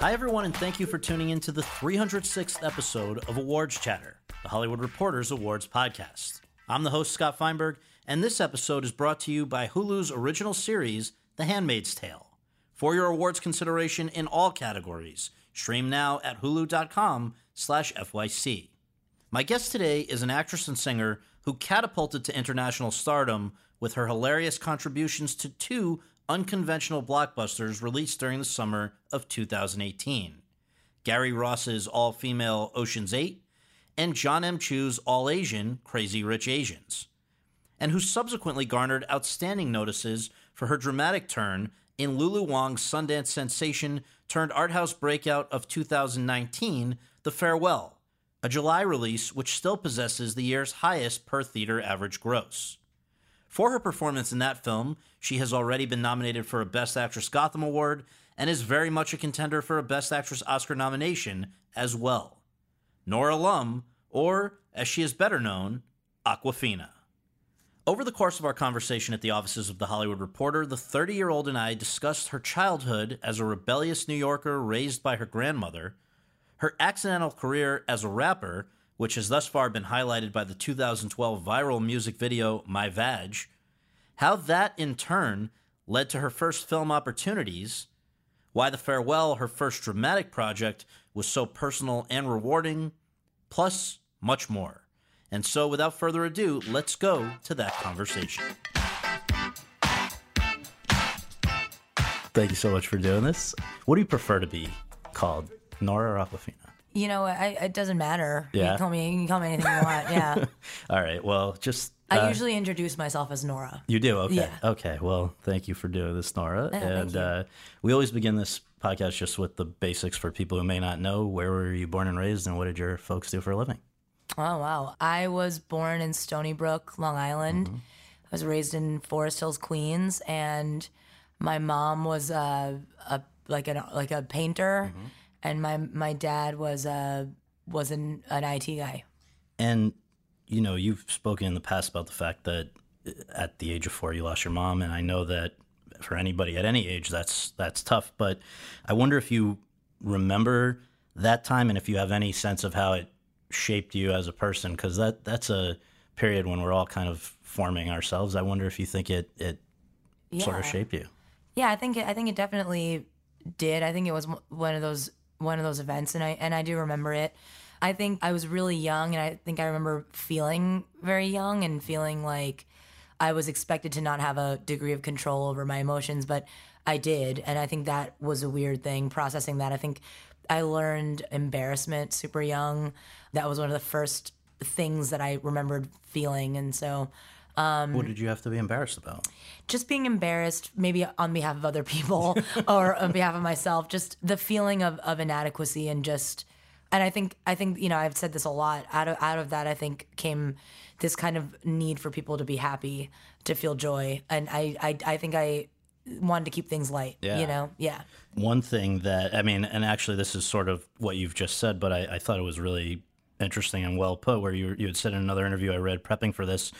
Hi, everyone, and thank you for tuning in to the 306th episode of Awards Chatter, the Hollywood Reporters Awards podcast. I'm the host, Scott Feinberg, and this episode is brought to you by Hulu's original series, The Handmaid's Tale. For your awards consideration in all categories, stream now at hulu.com slash FYC. My guest today is an actress and singer who catapulted to international stardom with her hilarious contributions to two unconventional blockbusters released during the summer of 2018 Gary Ross's all female Ocean's 8 and John M. Chu's all Asian Crazy Rich Asians, and who subsequently garnered outstanding notices for her dramatic turn in Lulu Wang's Sundance sensation turned art house breakout of 2019, The Farewell, a July release which still possesses the year's highest per theater average gross. For her performance in that film, she has already been nominated for a Best Actress Gotham Award and is very much a contender for a Best Actress Oscar nomination as well. Nora Lum, or as she is better known, Awkwafina. Over the course of our conversation at the offices of The Hollywood Reporter, the 30 year old and I discussed her childhood as a rebellious New Yorker raised by her grandmother, her accidental career as a rapper, which has thus far been highlighted by the 2012 viral music video My Vag, how that in turn led to her first film opportunities, why The Farewell, her first dramatic project, was so personal and rewarding, plus much more. And so, without further ado, let's go to that conversation. Thank you so much for doing this. What do you prefer to be called, Nora or Awkwafina? You know, I, it doesn't matter. You Yeah. can call me. You can call me anything you want. Yeah. All right. Well, just I uh, usually introduce myself as Nora. You do? Okay. Yeah. Okay. Well, thank you for doing this, Nora. thank and. Uh, we always begin this podcast just with the basics for people who may not know. Where were you born and raised, and what did your folks do for a living? Oh wow! I was born in Stony Brook, Long Island. Mm-hmm. I was raised in Forest Hills, Queens, and my mom was a, a like an like a painter, Mm-hmm. and my my dad was a was an an IT guy. And, you know, you've spoken in the past about the fact that uh, at the age of four, you lost your mom. And I know that for anybody at any age, that's, that's tough. But I wonder if you remember that time and if you have any sense of how it shaped you as a person, because that, that's a period when we're all kind of forming ourselves. I wonder if you think it, it sort of shaped you. Yeah, I think it, I think it definitely did. I think it was one of those one of those events, and I and I do remember it. I think I was really young, and I think I remember feeling very young and feeling like I was expected to not have a degree of control over my emotions, but I did, and I think that was a weird thing. Processing that, I think I learned embarrassment super young. That was one of the first things that I remembered feeling, and so um, what did you have to be embarrassed about? just being embarrassed, maybe on behalf of other people or on behalf of myself, just the feeling of, of inadequacy and just, and I think, I think, you know, I've said this a lot out of, out of that, I think came this kind of need for people to be happy, to feel joy. And I, I, I think I wanted to keep things light, Yeah. you know? Yeah. One thing that, I mean, and actually, this is sort of what you've just said, but I, I thought it was really interesting and well put, where you, you had said in another interview I read prepping for this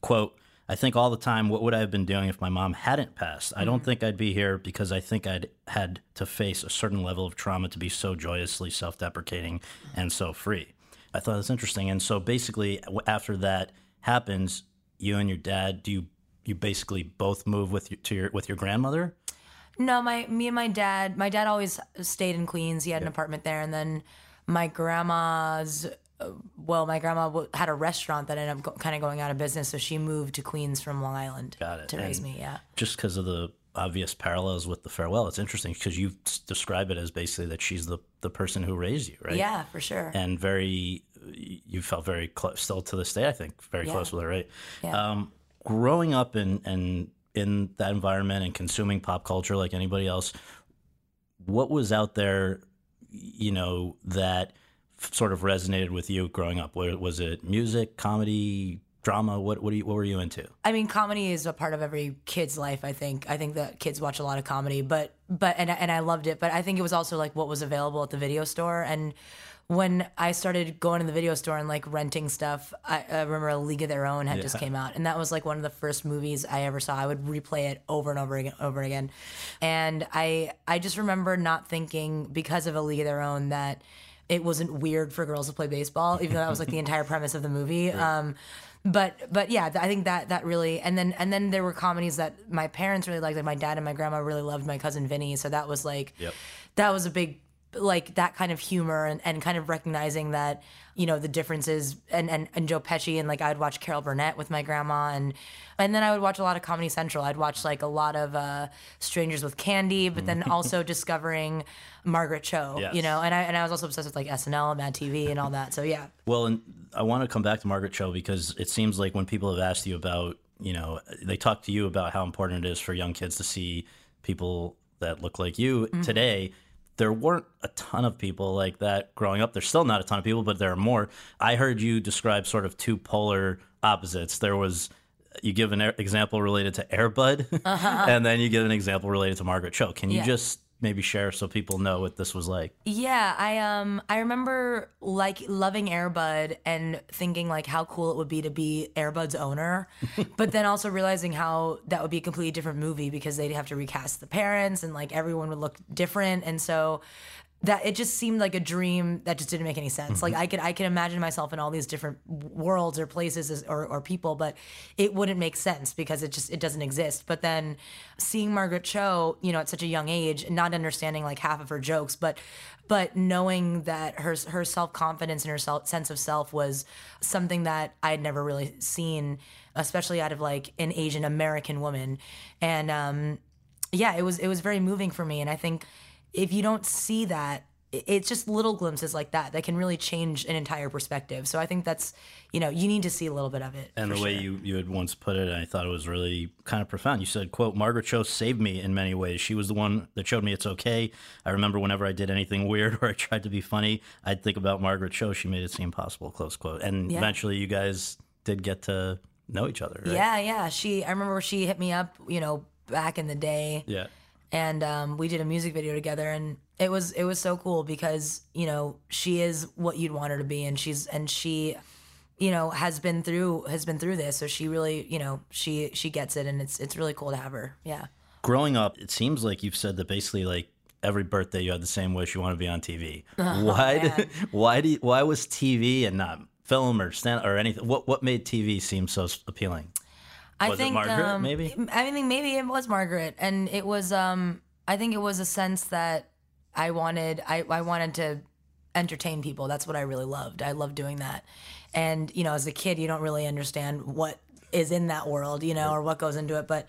quote, I think all the time, what would I have been doing if my mom hadn't passed? I don't mm-hmm. think I'd be here because I think I'd had to face a certain level of trauma to be so joyously self deprecating and so free. I thought that's interesting. And so basically, after that happens, you and your dad, do you, you basically both move with your, to your, with your grandmother? No, my me and my dad. My dad always stayed in Queens. He had an apartment there, and then my grandma's. Well, my grandma w- had a restaurant that ended up go- kind of going out of business, so she moved to Queens from Long Island Got it. to raise And- me. Yeah, just because of the obvious parallels with the farewell. It's interesting because you describe it as basically that she's the the person who raised you, right? yeah, for sure. And very, you felt very close, still to this day, I think, very Yeah. close with her, right? Yeah. Um, growing up in and in that environment and consuming pop culture like anybody else, what was out there, you know, that sort of resonated with you growing up? Was it music, comedy, drama? What what, you, what were you into? I mean, comedy is a part of every kid's life. I think. I think that kids watch a lot of comedy, but but and and I loved it. But I think it was also like what was available at the video store. And when I started going to the video store and like renting stuff, I, I remember A League of Their Own had just Yeah. came out, and that was like one of the first movies I ever saw. I would replay it over and over again, over again, and I I just remember not thinking because of A League of Their Own that it wasn't weird for girls to play baseball, even though that was like the entire premise of the movie. Um, but but yeah, I think that that really and then and then there were comedies that my parents really liked. Like my dad and my grandma really loved my cousin Vinny, so that was like Yep. that was a big like that kind of humor and, and kind of recognizing that you know the differences and, and and Joe Pesci and like I'd watch Carol Burnett with my grandma and and then I would watch a lot of Comedy Central. I'd watch like a lot of uh, Strangers with Candy, but then also discovering Margaret Cho, Yes. you know. And I and I was also obsessed with like SNL and Mad TV and all that. So yeah, Well, and I want to come back to Margaret Cho because it seems like when people have asked you about, you know, they talk to you about how important it is for young kids to see people that look like you today. There weren't a ton of people like that growing up. There's still not a ton of people, but there are more. I heard you describe sort of two polar opposites. There was you give an example related to Air Bud, uh-huh. and then you give an example related to Margaret Cho. Can you Yeah. just maybe share so people know what this was like? Yeah, I um I remember like loving Air Bud and thinking like how cool it would be to be Air Bud's owner, but then also realizing how that would be a completely different movie because they'd have to recast the parents and like everyone would look different and so that it just seemed like a dream that just didn't make any sense. Like I could I could imagine myself in all these different worlds or places as, or or people, but it wouldn't make sense because it just it doesn't exist. But then seeing Margaret Cho, you know, at such a young age, and not understanding like half of her jokes, but but knowing that her her self confidence and her self, sense of self was something that I had never really seen, especially out of like an Asian American woman, and um, yeah, it was it was very moving for me, and I think if you don't see that it's just little glimpses like that that can really change an entire perspective so i think that's you know you need to see a little bit of it And the way sure. you, you had once put it, I thought it was really kind of profound. You said, quote, Margaret Cho saved me in many ways. She was the one that showed me it's okay. I remember whenever I did anything weird or I tried to be funny, I'd think about Margaret Cho. She made it seem possible, close quote. And Yeah. eventually you guys did get to know each other, right? yeah yeah she i remember she hit me up you know back in the day Yeah. And um, we did a music video together and it was it was so cool because you know she is what you'd want her to be and she's and she you know has been through has been through this so she really you know she she gets it and it's it's really cool to have her yeah Growing up, it seems like you've said that basically like every birthday you had the same wish you want to be on TV. Oh, why did, why do you, why was TV and not film or stand or anything? What what made TV seem so appealing? I Was it think Margaret, um, maybe? I think maybe it was Margaret, and it was. Um, I think it was a sense that I wanted. I, I wanted to entertain people. That's what I really loved. I loved doing that, and you know, as a kid, you don't really understand what is in that world, you know, or what goes into it. But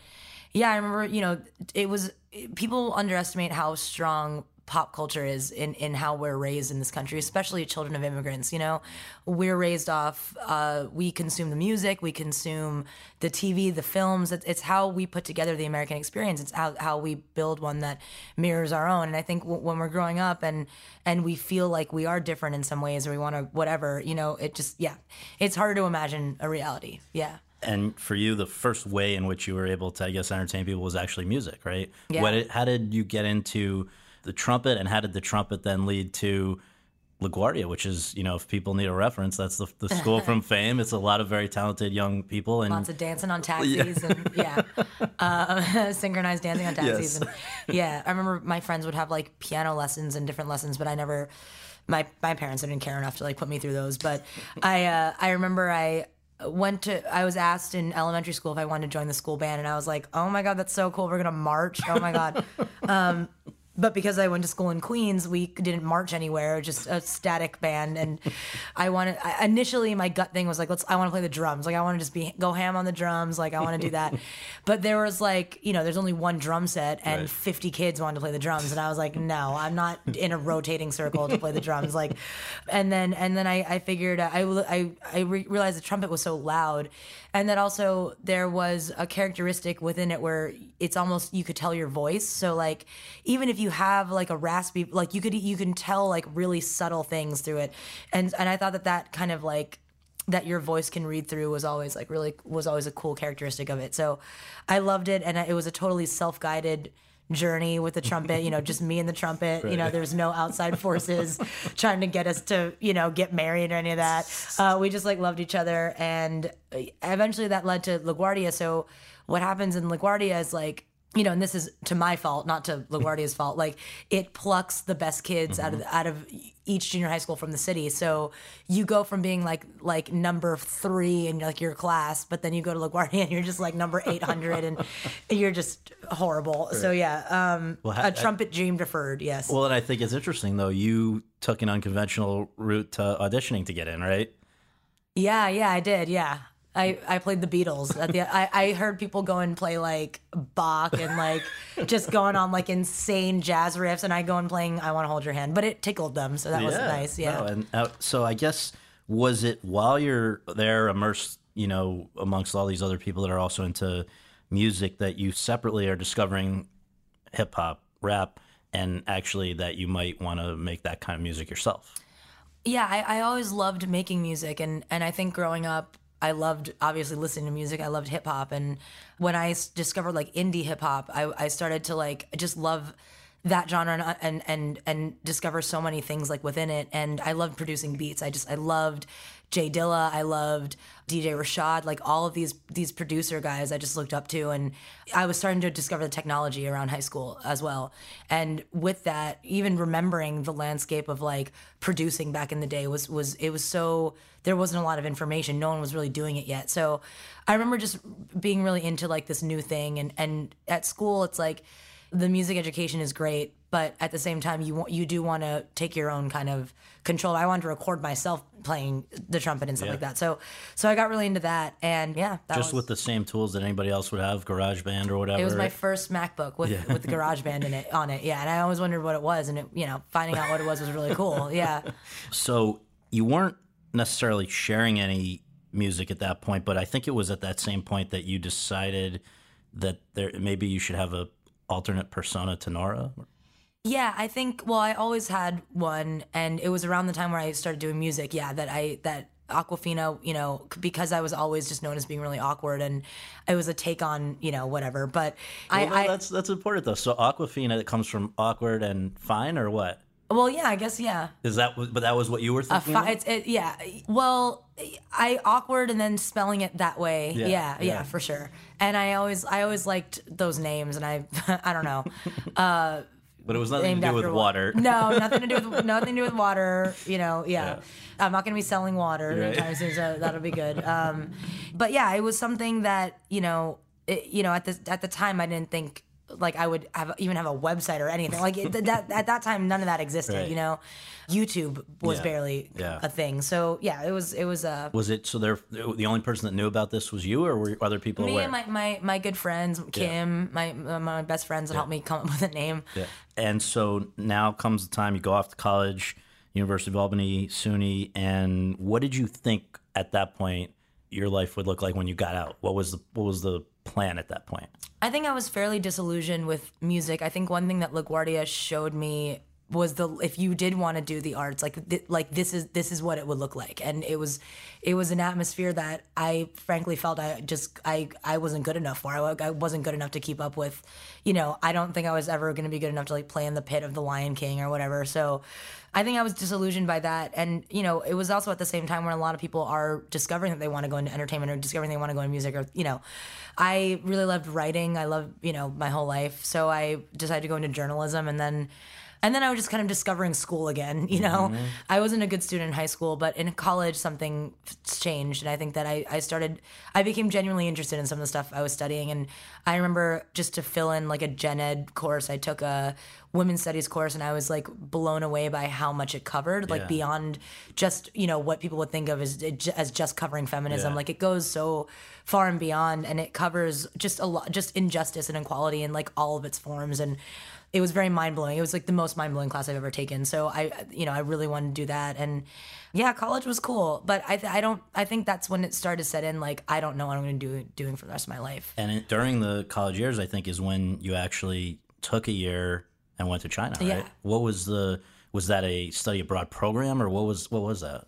yeah, I remember. You know, it was people underestimate how strong pop culture is in, in how we're raised in this country, especially children of immigrants. You know, we're raised off, uh, we consume the music, we consume the TV, the films. It's, it's how we put together the American experience. It's how, how we build one that mirrors our own. And I think w- when we're growing up and, and we feel like we are different in some ways or we want to, whatever, you know, it just, yeah, it's hard to imagine a reality. Yeah. And for you, the first way in which you were able to, I guess, entertain people was actually music, right? Yeah. What how did you get into the trumpet, and how did the trumpet then lead to LaGuardia, which is, you know, if people need a reference, that's the, the school from fame. It's a lot of very talented young people, and Lots of dancing on taxis and yeah, uh, synchronized dancing on taxis. Yes. And, yeah, I remember my friends would have like piano lessons and different lessons, but I never. My my parents didn't care enough to like put me through those. But I uh, I remember I went to I was asked in elementary school if I wanted to join the school band, and I was like, oh my god, that's so cool. We're gonna march. Oh my god. Um, but because I went to school in Queens, we didn't march anywhere, just a static band. And I wanted, I, initially my gut thing was like, let's, I want to play the drums. Like, I want to just be, go ham on the drums. Like, I want to do that. but there was like, you know, there's only one drum set and Right. 50 kids wanted to play the drums. And I was like, no, I'm not in a rotating circle to play the drums. Like, and then, and then I, I figured, I, I, I re- realized the trumpet was so loud. And that also there was a characteristic within it where it's almost, you could tell your voice. So like, even if you have like a raspy, like you could, you can tell like really subtle things through it. And, and I thought that that kind of like, that your voice can read through was always like really was always a cool characteristic of it. So I loved it, and it was a totally self guided journey with the trumpet you know just me and the trumpet you know there's no outside forces trying to get us to you know get married or any of that uh, we just like loved each other and eventually that led to laguardia so what happens in laguardia is like you know, and this is to my fault, not to LaGuardia's fault. Like it plucks the best kids out of out of each junior high school from the city. So you go from being like like number three in like your class, but then you go to LaGuardia and you're just like number eight hundred, and you're just horrible. So yeah, um, Well, a trumpet dream deferred. Yes. Well, and I think it's interesting though. You took an unconventional route to auditioning to get in, right? Yeah, yeah, I did. Yeah. I, I played the Beatles at the I, I heard people go and play like Bach and like just going on like insane jazz riffs and I go and playing I Want to Hold Your Hand but it tickled them so that was nice yeah No, and uh, so I guess was it while you're there immersed, you know, amongst all these other people that are also into music that you separately are discovering hip hop, rap, and actually that you might want to make that kind of music yourself. Yeah, I, I always loved making music, and and I think growing up, I loved obviously listening to music. I loved hip hop, and when I discovered like indie hip hop, I I started to like just love that genre and, uh, and and and discover so many things like within it. And I loved producing beats. I just I loved Jay Dilla. I loved DJ Rashad. Like all of these these producer guys, I just looked up to, and I was starting to discover the technology around high school as well. And with that, even remembering the landscape of like producing back in the day was was it was so there wasn't a lot of information. No one was really doing it yet. So I remember just being really into like this new thing. And and at school, it's like the music education is great, but at the same time, you want you do want to take your own kind of control. I wanted to record myself playing the trumpet and stuff Yeah. like that. So so I got really into that, and yeah, that Just was, with the same tools that anybody else would have, GarageBand or whatever. it was my first MacBook with with the GarageBand in it on it. Yeah, and I always wondered what it was, and it you know finding out what it was was really cool. Yeah. So you weren't necessarily sharing any music at that point, but I think it was at that same point that you decided that there maybe you should have a alternate persona to Nora. Yeah, I think. Well, I always had one, and it was around the time where I started doing music. Yeah, that I that Awkwafina, you know, because I was always just known as being really awkward, and it was a take on you know whatever. But I, Well, I that's that's important though. So Awkwafina, it comes from awkward and fine, or what? well, yeah, I guess yeah. Is that? But that was what you were thinking. fi- it's it, yeah. Well, I awkward and then spelling it that way. Yeah, Yeah, yeah, yeah. for sure. And I always I always liked those names, and I I don't know. Uh, but it was nothing to do with water. No, nothing to do with nothing to do with water. You know, yeah. Yeah. I'm not going to be selling water Right. anytime soon, so that'll be good. Um, but yeah, it was something that you know, it, you know, at the at the time, I didn't think like I would have even have a website or anything. Like it, that at that time, none of that existed. Right. You know, YouTube was Yeah. barely Yeah. a thing. So yeah, it was it was uh, Was it so? There, the only person that knew about this was you, or were other people me aware? and my, my my good friends, Kim, my my best friends that helped me come up with a name. Yeah. And so now comes the time you go off to college, University of Albany, SUNY, and what did you think at that point your life would look like when you got out? What was the what was the plan at that point? I think I was fairly disillusioned with music. I think one thing that LaGuardia showed me was the if you did want to do the arts like th- like this is this is what it would look like and it was it was an atmosphere that I frankly felt I just I I wasn't good enough for I, I wasn't good enough to keep up with you know I don't think I was ever going to be good enough to like play in the pit of the Lion King or whatever so I think I was disillusioned by that. And you know it was also at the same time where a lot of people are discovering that they want to go into entertainment or discovering they want to go into music or you know I really loved writing. I love you know my whole life. So I decided to go into journalism and then and then I was just kind of discovering school again. You know, mm-hmm. I wasn't a good student in high school, but in college something changed, and I think that I, I started. I became genuinely interested in some of the stuff I was studying, and I remember just to fill in like a gen ed course, I took a women's studies course, and I was like blown away by how much it covered, like Yeah. beyond just you know what people would think of as as just covering feminism. Yeah. Like it goes so far and beyond, and it covers just a lot, just injustice and inequality in like all of its forms, and it was very mind blowing. It was like the most mind blowing class I've ever taken. So I, you know, I really wanted to do that. And yeah, college was cool, but I, I don't, I think that's when it started to set in. Like, I don't know what I'm going to do doing for the rest of my life. And it, during the college years, I think is when you actually took a year and went to China, right? Yeah. What was the was that a study abroad program or what was what was that?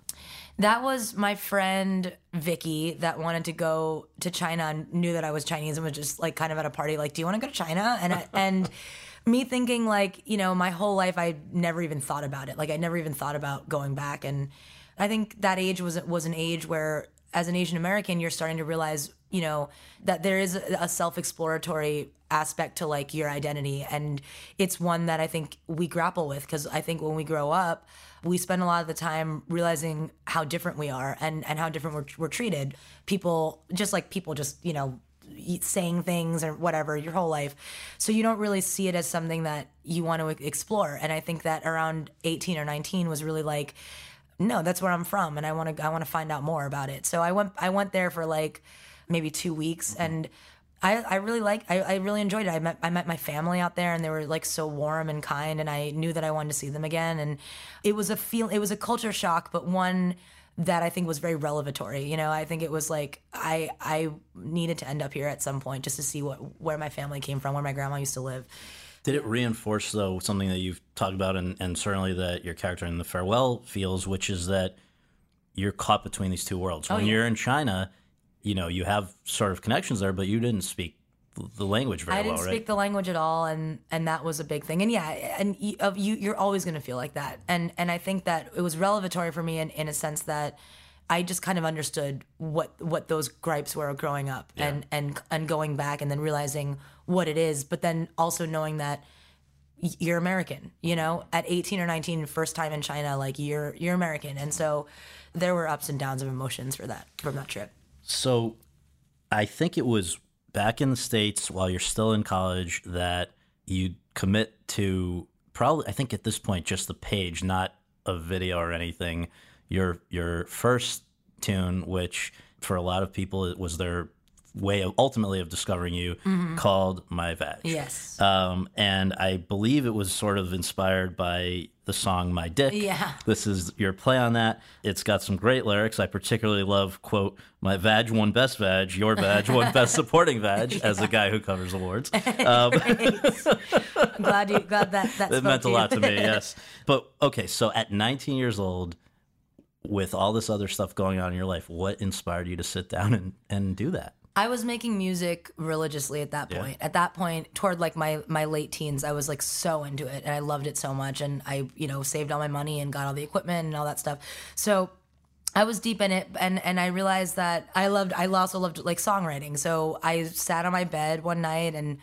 That was my friend Vicky that wanted to go to China and knew that I was Chinese and was just like kind of at a party like, "Do you want to go to China?" And I, and me thinking like, you know, my whole life I never even thought about it. Like I never even thought about going back and I think that age was was an age where as an Asian American you're starting to realize, you know, that there is a self-exploratory aspect to like your identity and it's one that I think we grapple with because I think when we grow up we spend a lot of the time realizing how different we are and, and how different we're, we're treated. People, just like people just, you know, saying things or whatever your whole life. So you don't really see it as something that you want to explore. And I think that around 18 or 19 was really like, no, that's where I'm from and I want to I want to find out more about it. So I went I went there for like maybe 2 weeks mm-hmm. and I, I really like I, I really enjoyed it. I met I met my family out there and they were like so warm and kind and I knew that I wanted to see them again and it was a feel it was a culture shock but one that I think was very revelatory. You know, I think it was like I I needed to end up here at some point just to see what where my family came from, where my grandma used to live. Did it reinforce though something that you've talked about and, and certainly that your character in the farewell feels, which is that you're caught between these two worlds. Oh, when yeah. you're in China, you know, you have sort of connections there, but you didn't speak the language very I didn't well, speak right? the language at all, and and that was a big thing. And yeah, and you, you you're always going to feel like that. And and I think that it was revelatory for me in, in a sense that I just kind of understood what what those gripes were growing up, and and and going back, and then realizing what it is, but then also knowing that you're American. You know, at 18 or 19, first time in China, like you're you're American, and so there were ups and downs of emotions for that from that trip. So I think it was back in the States while you're still in college that you commit to probably I think at this point just the page, not a video or anything. Your your first tune, which for a lot of people it was their way of ultimately of discovering you, called My Vag. Yes. Um, and I believe it was sort of inspired by the song My Dick. Yeah. This is your play on that. It's got some great lyrics. I particularly love, quote, My Vag won Best Vag, your Vag won Best Supporting Vag, as a guy who covers awards. Um, I'm glad you glad that that it meant a lot to me, yes. But okay, so at 19 years old, with all this other stuff going on in your life, what inspired you to sit down and, and do that? I was making music religiously at that point. At that point, toward like my my late teens, I was like so into it and I loved it so much and I, you know, saved all my money and got all the equipment and all that stuff. So I was deep in it and and I realized that I loved I also loved like songwriting. So I sat on my bed one night and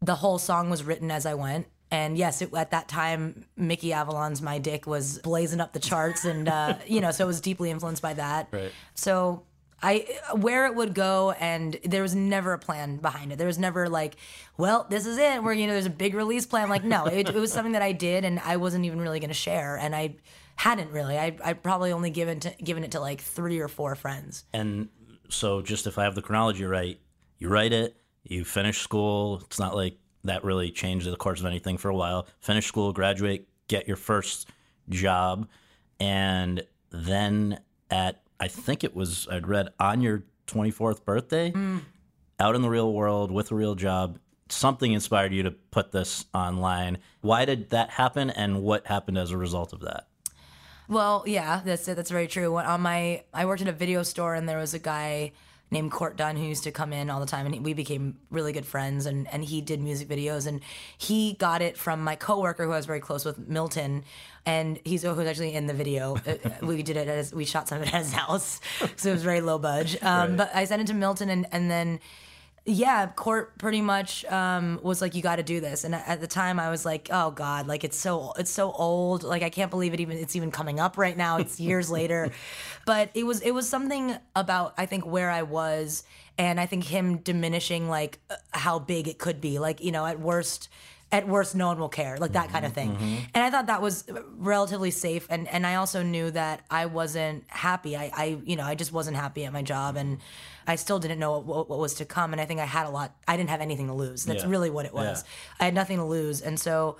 the whole song was written as I went. And yes, it, at that time, Mickey Avalon's "My Dick" was blazing up the charts, and uh, you know, so it was deeply influenced by that. Right. So I where it would go, and there was never a plan behind it. There was never like, well, this is it. Where you know, there's a big release plan. Like, no, it, it was something that I did, and I wasn't even really going to share, and I hadn't really. I I probably only given to, given it to like three or four friends. And so, just if I have the chronology right, you write it, you finish school. It's not like that really changed the course of anything for a while. Finish school, graduate, get your first job, and then at I think it was I'd read on your 24th birthday, hmm. out in the real world with a real job. Something inspired you to put this online. Why did that happen, and what happened as a result of that? Well, yeah, that's it. That's very true. When- On my, I worked in a video store, and there was a guy named Court Dunn who used to come in all the time, and he, we became really good friends. And and he did music videos, and he got it from my coworker who I was very close with, Milton, and he's who was actually in the video. Uh, we did it his, we shot some of it at his house, so it was very low budge. Um, Right. But I sent it to Milton, and and then yeah, court pretty much um, was like, you got to do this. And at the time, I was like, oh god, like it's so it's so old. Like I can't believe it even it's even coming up right now. It's years later, but it was it was something about I think where I was, and I think him diminishing like uh, how big it could be. Like you know, at worst. At worst, no one will care, like that kind of thing. And I thought that was relatively safe. And and I also knew that I wasn't happy. I, I you know I just wasn't happy at my job, and I still didn't know what, what was to come. And I think I had a lot. I didn't have anything to lose. That's Yeah. really what it was. Yeah. I had nothing to lose, and so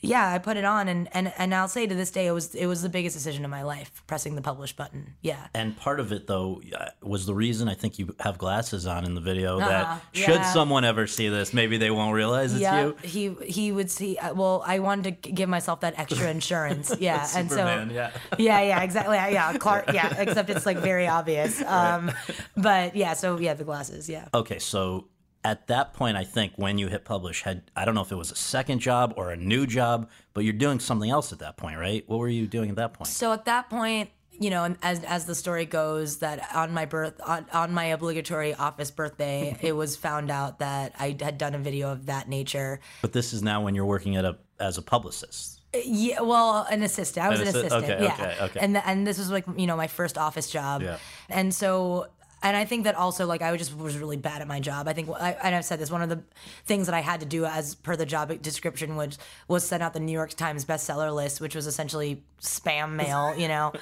yeah, I put it on, and and and I'll say to this day, it was it was the biggest decision of my life, pressing the publish button. Yeah. And part of it, though, uh, was the reason I think you have glasses on in the video. Uh-huh, That should yeah. someone ever see this, maybe they won't realize it's yeah, you. he he would see. uh, Well, I wanted to give myself that extra insurance. Yeah, and so yeah. yeah, yeah, exactly. Yeah, Clark. Yeah, except it's like very obvious. Um, but yeah, so yeah, the glasses. Yeah. Okay, so at that point, I think when you hit publish, had I don't know if it was a second job or a new job, but you're doing something else at that point, right? What were you doing at that point? So at that point, you know, as as the story goes, that on my birth on, on my obligatory office birthday, it was found out that I had done a video of that nature. But this is now when you're working at a as a publicist. Yeah, well, an assistant. I was An an, assistant. okay, yeah. okay, okay. And th- and this was like you know my first office job. Yeah. And so and I think that also like I was just was really bad at my job. I think I, and I've said this one of the things that I had to do as per the job description was was send out the New York Times bestseller list, which was essentially spam mail, you know.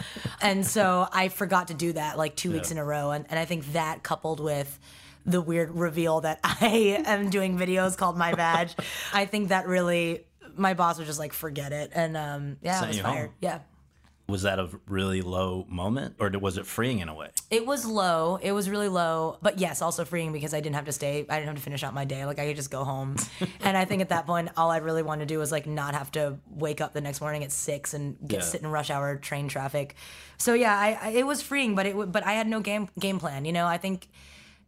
and so I forgot to do that like two weeks in a row, and and I think that coupled with the weird reveal that I am doing videos called My Vag. I think that really my boss was just like forget it and um yeah, Sent I was fired. home. Yeah. Was that a really low moment, or was it freeing in a way? It was low. It was really low, but yes, also freeing because I didn't have to stay. I didn't have to finish out my day. Like I could just go home. and I think at that point, all I really wanted to do was like not have to wake up the next morning at six and get Yeah. sit in rush hour train traffic. So yeah, I, I it was freeing, but it but I had no game game plan. You know, I think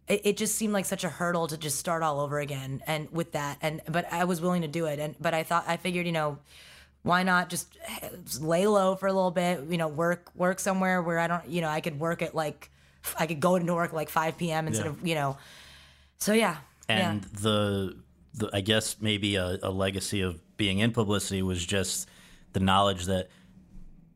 it, it just seemed like such a hurdle to just start all over again. And with that, and but I was willing to do it. And but I thought I figured, you know. Why not just eh, lay low for a little bit? You know, work work somewhere where I don't, you know, I could work at like, I could go into work at like 5 p.m. instead Yeah. of, you know. So yeah, And yeah. the, the I guess maybe a, a legacy of being in publicity was just the knowledge that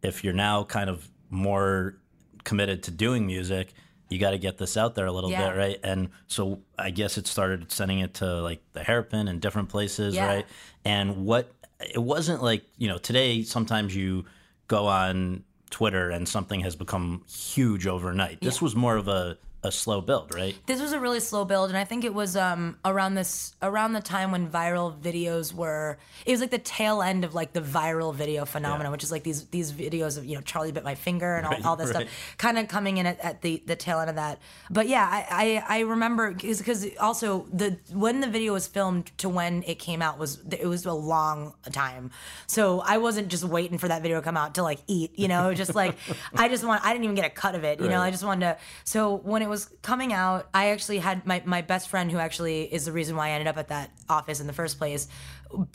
if you're now kind of more committed to doing music, you got to get this out there a little Yeah. bit, right? And so I guess it started sending it to like the hairpin and different places, right? And what it wasn't like, you know, today sometimes you go on Twitter and something has become huge overnight. This was more of a, a slow build, right? this was a really slow build and i think it was um around this around the time when viral videos were it was like the tail end of like the viral video phenomenon Yeah. which is like these these videos of you know charlie bit my finger and all, Right, all this right. stuff kind of coming in at, at the the tail end of that but yeah i i, I remember because also the when the video was filmed to when it came out was it was a long time so i wasn't just waiting for that video to come out to like eat you know just like i just want i didn't even get a cut of it you know i just wanted to so when it was coming out i actually had my, my best friend who actually is the reason why i ended up at that office in the first place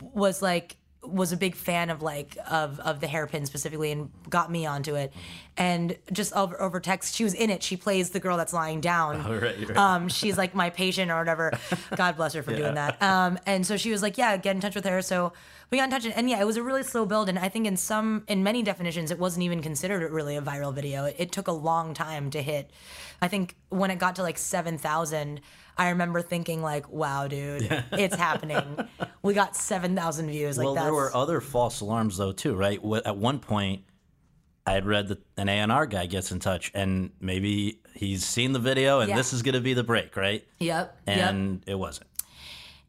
was like was a big fan of like of of the hairpin specifically and got me onto it. And just over, over text she was in it. She plays the girl that's lying down. Oh, right, right. um she's like my patient or whatever. God bless her for doing that. Um and so she was like yeah get in touch with her. So we got in touch and, and yeah it was a really slow build and i think in some in many definitions it wasn't even considered really a viral video. It, it took a long time to hit i think when it got to like 7000 I remember thinking like, "Wow, dude, it's happening." We got seven thousand views. Like well, that's there were other false alarms though too, right? At one point, I had read that an A&R guy gets in touch, and maybe he's seen the video, and Yeah. this is going to be the break, right? yep, yep. And it wasn't.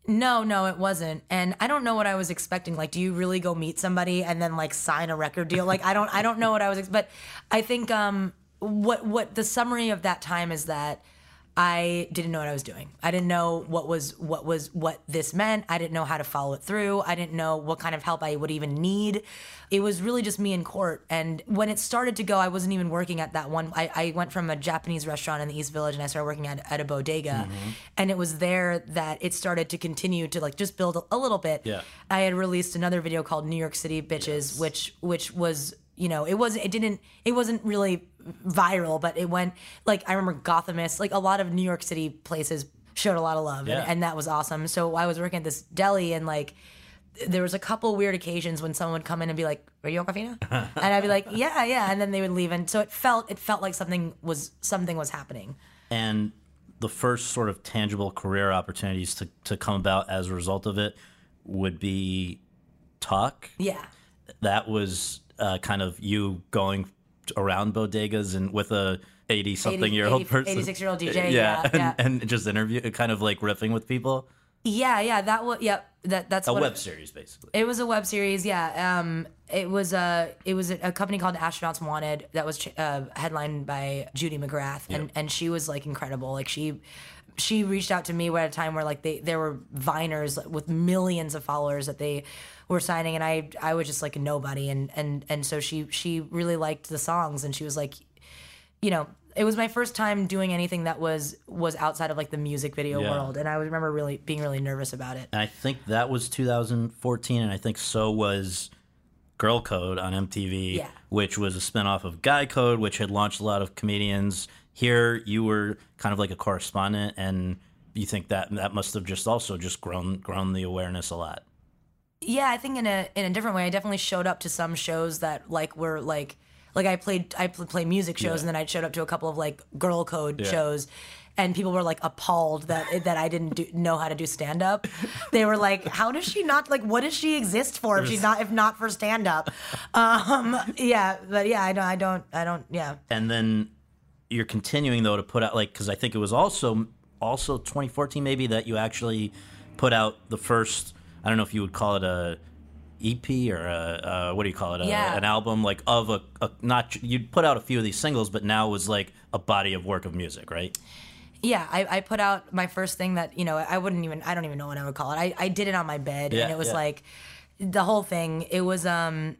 No, no, it wasn't. And I don't know what I was expecting. Like, do you really go meet somebody and then like sign a record deal? Like, I don't, I don't know what I was. Ex- but I think um, what what the summary of that time is that I didn't know what I was doing. I didn't know what was what was what this meant. I didn't know how to follow it through. I didn't know what kind of help I would even need. It was really just me in court. And when it started to go, I wasn't even working at that one. I, I went from a Japanese restaurant in the East Village and I started working at, at a bodega. Mm-hmm. And it was there that it started to continue to like just build a, a little bit. Yeah. I had released another video called New York City Bitches, which which was you know it wasn't it didn't it wasn't really viral, but it went like I remember Gothamist, like a lot of New York City places showed a lot of love, Yeah. and, and that was awesome. So I was working at this deli and like. There was a couple weird occasions when someone would come in and be like, "Radio Cafina," and I'd be like, "Yeah, yeah," and then they would leave, and so it felt it felt like something was something was happening. And the first sort of tangible career opportunities to, to come about as a result of it would be talk. Yeah, That was uh, kind of you going around bodegas and with a 80 something year old 80 person 86-year-old DJ, yeah, yeah, and, yeah. and just interview kind of like riffing with people Yeah, yeah, that was yep. That that's A web series, basically. It was a web series, yeah. Um, it was a it was a, company called Astronauts Wanted that was uh, headlined by Judy McGrath, and and she was like incredible. Like she she reached out to me at a time where like they there were viners with millions of followers that they were signing, and I I was just like a nobody, and and and so she she really liked the songs, and she was like, you know. It was my first time doing anything that was was outside of like the music video Yeah. world, and I remember really being really nervous about it. And I think that was 2014, and I think so was Girl Code on MTV, Yeah. which was a spinoff of Guy Code, which had launched a lot of comedians. Here, you were kind of like a correspondent, and you think that that must have just also just grown grown the awareness a lot. Yeah, I think in a in a different way. I definitely showed up to some shows that like were like like I played I pl- play music shows Yeah. and then I showed up to a couple of like girl code Yeah. shows. And people were like appalled that that I didn't do, know how to do stand up. They were like, "How does she not like? What does she exist for if she's not if not for stand up?" Um, yeah, but yeah, I don't, I don't, I don't. Yeah, and then you're continuing though to put out like because I think it was also also 2014 maybe that you actually put out the first I don't know if you would call it a EP or a, uh, what do you call it a, Yeah. an album like of a, a not you'd put out a few of these singles but now it was like a body of work of music right yeah. I, I put out my first thing that you know I wouldn't even I don't even know what I would call it. I, I did it on my bed Yeah, and it was yeah. like the whole thing. It was um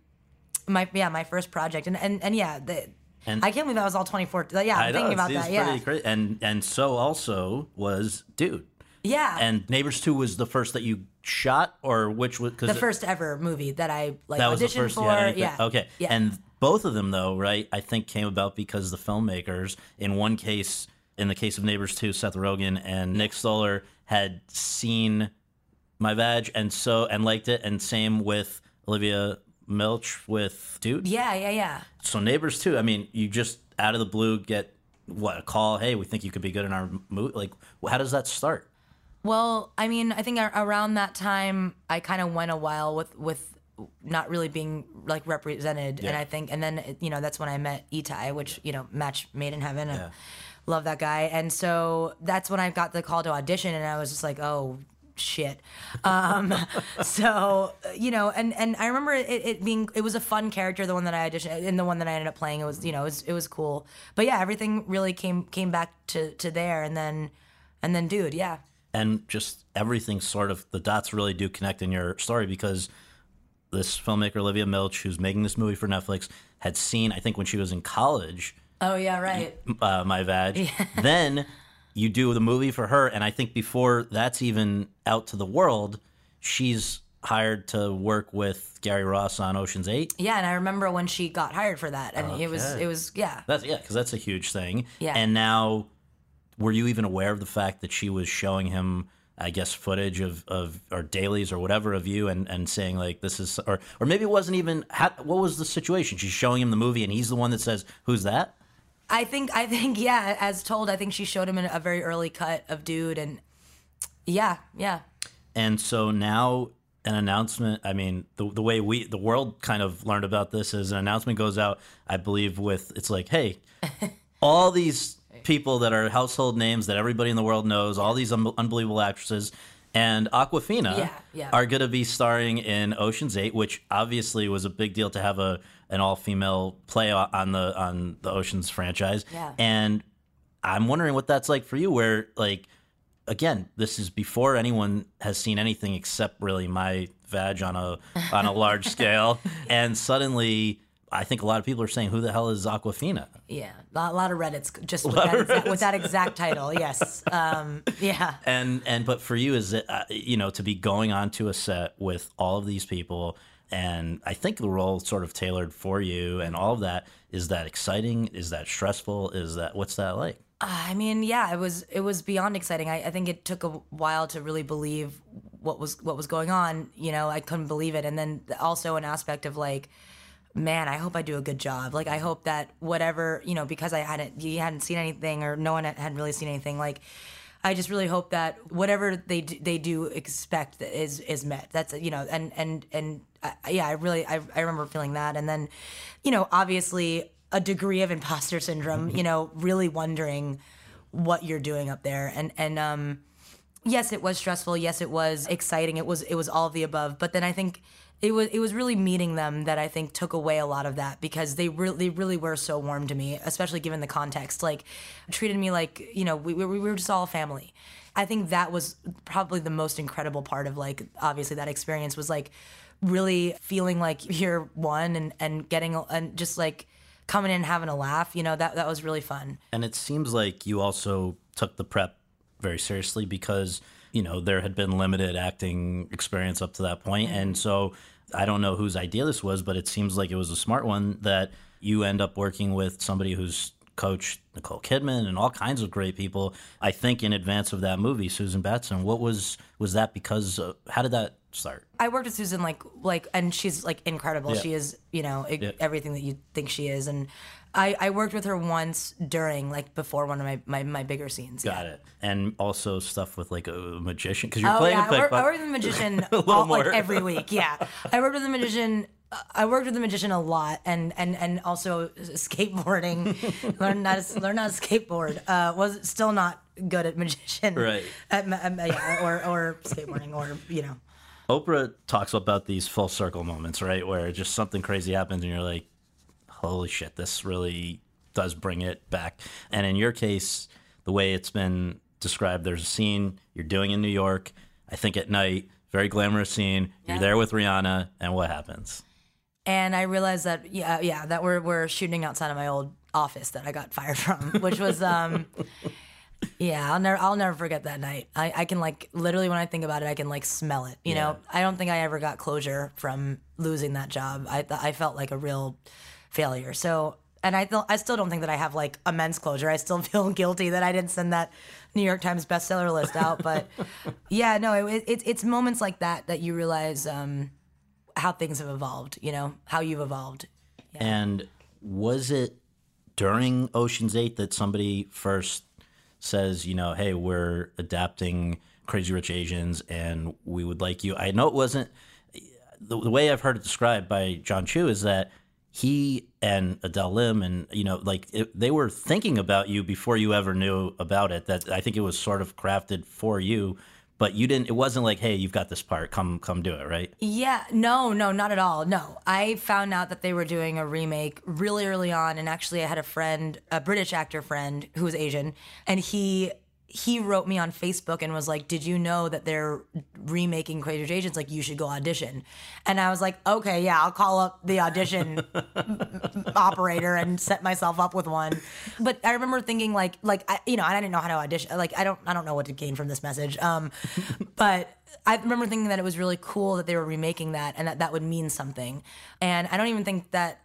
my yeah my first project and and, and yeah the, And- I can't believe that was all 24. Yeah, I'm I thinking it's, about that. Yeah, pretty crazy and and so also was dude yeah. and Neighbors 2 was the first that you shot or which was cause the first ever movie that I like that was the auditioned first for. yeah. okay Yeah. and both of them though right i think came about because the filmmakers in one case in the case of neighbors 2 seth rogen and nick stoller had seen my vag and so and liked it and same with olivia milch with dude yeah, yeah, yeah. so neighbors 2 i mean you just out of the blue get what a call hey we think you could be good in our movie like how does that start Well, I mean, I think around that time, I kind of went a while with with not really being like represented, and I think, and then you know that's when I met Itai, which you know, match made in heaven. Yeah. Love that guy, and so that's when I got the call to audition, and I was just like, oh shit. Um, so you know, and and I remember it, it being it was a fun character, the one that I auditioned, and the one that I ended up playing. It was you know it was it was cool, but yeah, everything really came came back to to there, and then and then dude, yeah. And just everything sort of the dots really do connect in your story because this filmmaker Olivia Milch, who's making this movie for Netflix, had seen I think when she was in college Oh yeah, right. uh, my vag. Then you do the movie for her, and I think before that's even out to the world, she's hired to work with Gary Ross on Ocean's Eight. Yeah, and I remember when she got hired for that, and it was it was yeah. That's yeah, because that's a huge thing. Yeah. And now, were you even aware of the fact that she was showing him, I guess, footage of, of or dailies or whatever of you, and, and saying like this is, or or maybe it wasn't even. How, what was the situation? She's showing him the movie, and he's the one that says, "Who's that?" I think I think yeah, as told, I think she showed him a very early cut of dude, and yeah, yeah, And so now an announcement. I mean, the the way we the world kind of learned about this is an announcement goes out. I believe with it's like, hey, all these people that are household names that everybody in the world knows, all these un- unbelievable actresses. And Awkwafina Yeah, yeah. are going to be starring in Ocean's Eight, which obviously was a big deal to have a an all female play on the on the Ocean's franchise. Yeah. And I'm wondering what that's like for you, where like again, this is before anyone has seen anything except really my vag on a on a large scale, and suddenly I think a lot of people are saying, "Who the hell is Awkwafina?" Yeah. A lot, of Reddit's just with that, exact, with that exact title. Yes, um, yeah. And and but for you, is it uh, you know to be going onto a set with all of these people, and I think the role sort of tailored for you, and all of that is that exciting? Is that stressful? Is that what's that like? I mean, yeah, it was it was beyond exciting. I, I think it took a while to really believe what was what was going on. You know, I couldn't believe it, and then also an aspect of like, man, I hope I do a good job. Like, I hope that whatever you know, because I hadn't you hadn't seen anything or no one had, hadn't really seen anything. Like, I just really hope that whatever they do, they do expect is is met. That's you know, and and and uh, yeah, I really I, I remember feeling that, and then, you know, obviously a degree of imposter syndrome. You know, really wondering what you're doing up there, and and um, yes, it was stressful. Yes, it was exciting. It was it was all of the above. But then I think it was it was really meeting them that I think took away a lot of that because they really really were so warm to me, especially given the context. Like treated me like you know we we, we were just all a family. I think that was probably the most incredible part of like obviously that experience was like really feeling like you're one and and getting and just like coming in and having a laugh. You know that that was really fun. And it seems like you also took the prep very seriously because you know there had been limited acting experience up to that point, and mm-hmm. so I don't know whose idea this was, but it seems like it was a smart one that you end up working with somebody who's coached Nicole Kidman and all kinds of great people. I think in advance of that movie, Susan Batson. What was was that because? Uh, how did that start? I worked with Susan like like, and she's like incredible. Yeah. She is you know Yeah. everything that you think she is, and I I worked with her once during like before one of my my, my bigger scenes. yeah. Got it. And also stuff with like a magician because you're Oh playing yeah, I work, I work with a magician all, like every week. Yeah, I worked with a magician. I worked with a magician a lot, and and and also skateboarding. learn how to learn how to skateboard. Uh, was still not good at magician. Right. At, um, yeah, or or skateboarding, or you know. Oprah talks about these full circle moments, right? Where just something crazy happens and you're like, holy shit, this really does bring it back. And in your case, the way it's been described, there's a scene you're doing in New York, I think at night, very glamorous scene. You're there with Rihanna, and what happens? And I realized that yeah, yeah, that we're we're shooting outside of my old office that I got fired from, which was um, yeah, I'll never I'll never forget that night. I I can like literally when I think about it, I can like smell it. You know, I don't think I ever got closure from losing that job. I th- I felt like a real failure. So. And I, th- I still don't think that I have like immense closure. I still feel guilty that I didn't send that New York Times bestseller list out. But yeah, no, it, it, it's moments like that that you realize um, how things have evolved, you know, how you've evolved. And was it during Ocean's Eight that somebody first says, you know, hey, we're adapting Crazy Rich Asians and we would like you? I know it wasn't. The, the way I've heard it described by Jon Chu is that he and Adele Lim and you know like it, they were thinking about you before you ever knew about it that I think it was sort of crafted for you but you didn't it wasn't like hey you've got this part come come do it right Yeah, no, no, not at all. No, I found out that they were doing a remake really early on, and actually, I had a friend, a British actor friend who was Asian, and he he wrote me on Facebook and was like, "Did you know that they're remaking Crazy Rich Asians? Like, you should go audition." And I was like, "Okay, yeah, I'll call up the audition operator and set myself up with one." But I remember thinking, like, like I, you know, I didn't know how to audition. Like, I don't, I don't know what to gain from this message. Um, but I remember thinking that it was really cool that they were remaking that and that that would mean something. And I don't even think that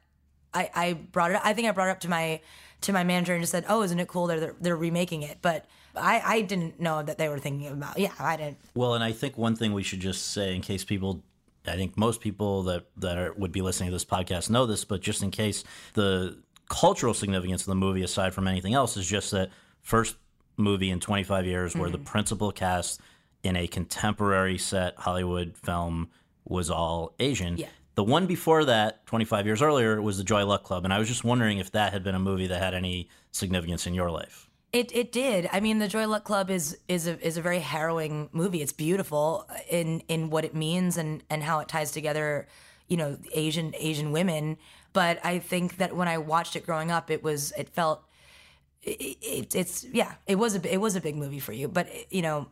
I, I brought it. I think I brought it up to my to my manager and just said, "Oh, isn't it cool that they're they're remaking it?" But I I didn't know that they were thinking about. Yeah, I didn't. Well, and I think one thing we should just say in case people, I think most people that that are, would be listening to this podcast know this, but just in case the cultural significance of the movie, aside from anything else, is just that first movie in 25 years where the mm-hmm. principal cast in a contemporary set Hollywood film was all Asian. Yeah. The one before that, 25 years earlier, was the Joy Luck Club, and I was just wondering if that had been a movie that had any significance in your life. It it did. I mean, the Joy Luck Club is is a is a very harrowing movie. It's beautiful in in what it means and and how it ties together, you know, Asian Asian women. But I think that when I watched it growing up, it was it felt it, it, it's yeah, it was a it was a big movie for you. But you know,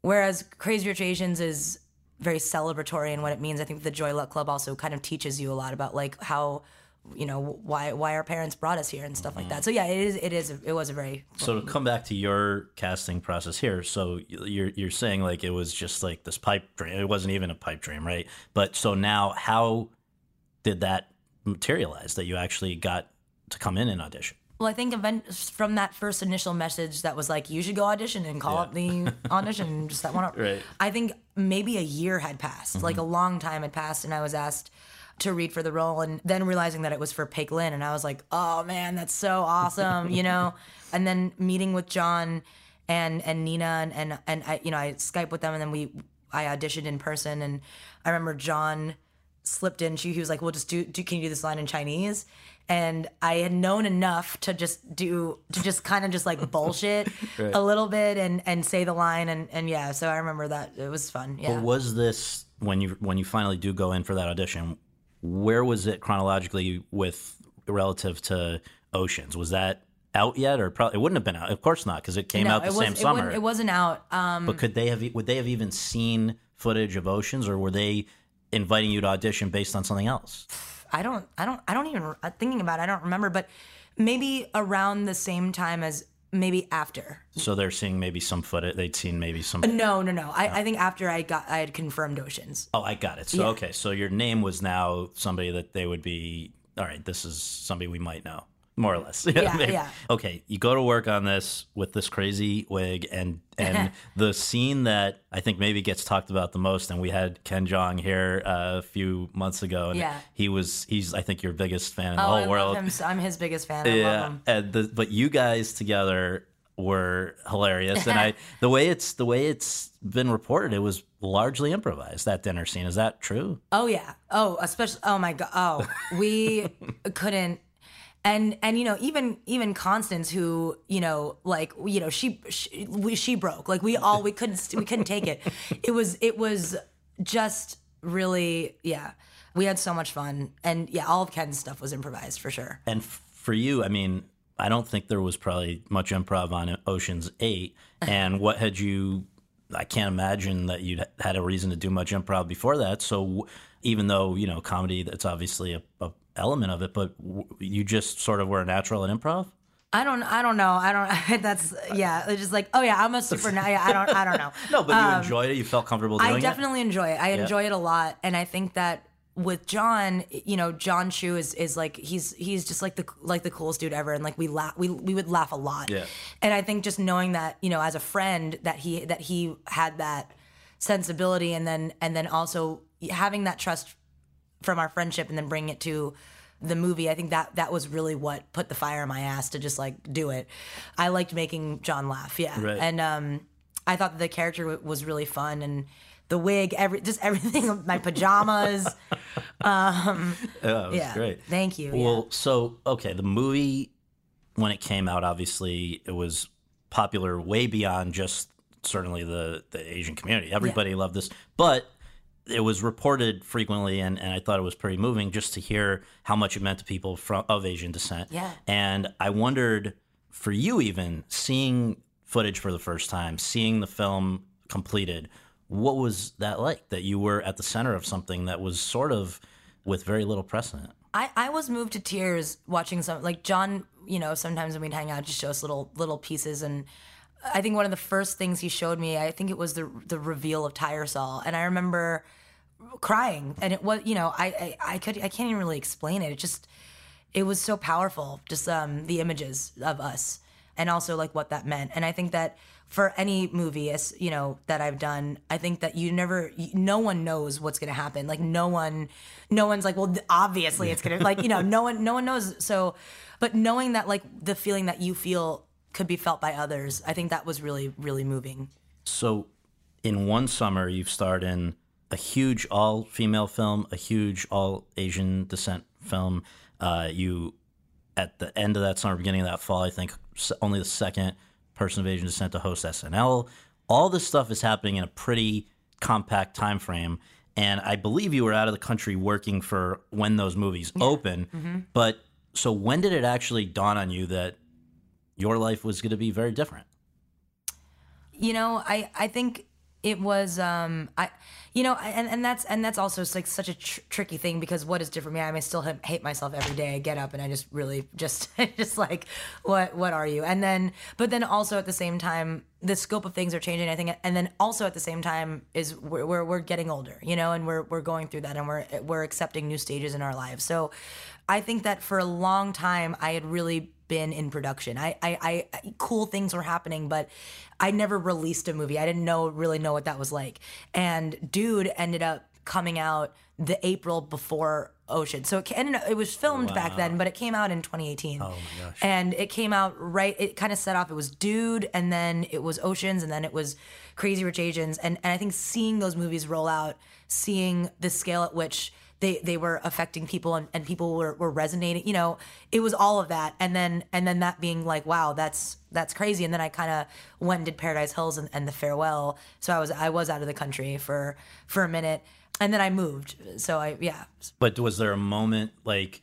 whereas Crazy Rich Asians is very celebratory in what it means. I think the Joy Luck Club also kind of teaches you a lot about like how you know why why our parents brought us here and stuff like that. Mm-hmm. So yeah, it is it is it was a very So to come back to your casting process here, so you're you're saying like it was just like this pipe dream. It wasn't even a pipe dream, right? But so now, how did that materialize that you actually got to come in and audition? Well, I think event- from that first initial message that was like, you should go audition and call up the audition, just that one up. Right. I think maybe a year had passed, like mm-hmm. a long time had passed, and I was asked to read for the role, and then realizing that it was for Peik Lin, and I was like, oh man, that's so awesome, you know. And then meeting with Jon and and Nina and and, and I, you know, I Skype with them, and then we I auditioned in person, and I remember Jon slipped in. She he was like, "Well, just do, do can you do this line in Chinese?" And I had known enough to just do to just kind of just like bullshit Right. a little bit and and say the line and and yeah. So I remember that it was fun. Yeah. But was this when you when you finally do go in for that audition? Where was it chronologically with relative to Oceans? Was that out yet, or probably it wouldn't have been out? Of course not, because it came no, out the it same it summer. It, wasn't out. Um, but could they have? Would they have even seen footage of Oceans, or were they inviting you to audition based on something else? I don't, I don't, I don't even uh, thinking about. it, I don't remember, but maybe around the same time as maybe after. So they're seeing maybe some footage. They'd seen maybe some. Uh, no, no, no. I, I think after I got, I had confirmed Oceans. Oh, I got it. So Yeah. okay, so your name was now somebody that they would be. All right, this is somebody we might know, more or less. Yeah, maybe. yeah. Okay, you go to work on this with this crazy wig, and and the scene that I think maybe gets talked about the most, and we had Ken Jeong here uh, a few months ago, and Yeah. he was he's I think your biggest fan in the Oh, whole I world. love him. I'm his biggest fan. I Yeah, and the, but you guys together were hilarious, and I the way it's the way it's been reported, it was largely improvised. That dinner scene is that true? Oh yeah. Oh, especially. Oh my god. Oh, we couldn't. And and you know even even Constance who you know like you know she she, we, she broke like we all we couldn't we couldn't take it. It was it was just really yeah. We had so much fun and yeah all of Ken's stuff was improvised for sure. And for you, I mean, I don't think there was probably much improv on Ocean's Eight. And what had you? I can't imagine that you'd had a reason to do much improv before that. So even though you know comedy, that's obviously a, a element of it, but w- you just sort of were a natural at improv. I don't I don't know I don't that's yeah it's just like oh yeah I'm a super yeah, I don't I don't know. No, but you enjoyed it. You felt comfortable doing Um, I it. definitely enjoy it. I enjoy it a lot, and I think that with Jon, you know, Jon Chu is is like he's he's just like the like the coolest dude ever, and like we laugh we we would laugh a lot. Yeah. And I think just knowing that you know as a friend that he that he had that sensibility, and then and then also having that trust from our friendship, and then bring it to the movie i think that that was really what put the fire in my ass to just like do it i liked making jon laugh yeah Right. and um i thought that the character w- was really fun and the wig every just everything my pajamas Yeah, was yeah great. thank you yeah. Well, so okay, the movie when it came out, obviously it was popular way beyond just certainly the the Asian community. Everybody loved this, but it was reported frequently, and, and I thought it was pretty moving just to hear how much it meant to people from of Asian descent. Yeah. and I wondered for you even seeing footage for the first time, seeing the film completed. What was that like? That you were at the center of something that was sort of with very little precedent. I, I was moved to tears watching some like John, you know, sometimes when we'd hang out just show us little little pieces and I think one of the first things he showed me, I think it was the the reveal of Tyersall. And I remember crying and it was you know, I, I, I could I can't even really explain it. It just it was so powerful, just um the images of us and also like what that meant. And I think that for any movie, as you know, that I've done, I think that you never, no one knows what's going to happen. Like no one, no one's like, well, obviously it's going to, like you know, no one, no one knows. So, but knowing that, like the feeling that you feel could be felt by others, I think that was really, really moving. So, in one summer, you've starred in a huge all female film, a huge all Asian descent film. Uh, you, at the end of that summer, beginning of that fall, I think only the second person of Asian descent to host SNL. All this stuff is happening in a pretty compact time frame. And I believe you were out of the country working for when those movies open. But so when did it actually dawn on you that your life was going to be very different? you know i i think it was um i you know and and that's and that's also like such a tr- tricky thing because what is different me i may still ha- hate myself every day i get up and i just really just just like what what are you? And then but then also at the same time the scope of things are changing i think and then also at the same time is we're we're, we're getting older you know and we're we're going through that and we're we're accepting new stages in our lives. So i think that for a long time i had really been in production. I, I, I, cool things were happening, but I never released a movie. I didn't know really know what that was like. And Dude ended up coming out the April before Ocean. So it ended up, it was filmed back then, but it came out in 2018. Oh my gosh. And it came out right, it kind of set off, it was Dude, and then it was Oceans, and then it was Crazy Rich Asians. And, and I think seeing those movies roll out, seeing the scale at which they they were affecting people and, and people were, were resonating you know it was all of that. And then and then that being like wow that's that's crazy. And then i kind of went and did paradise hills and, and the farewell. So i was i was out of the country for for a minute. And then i moved. So i yeah. But was there a moment like,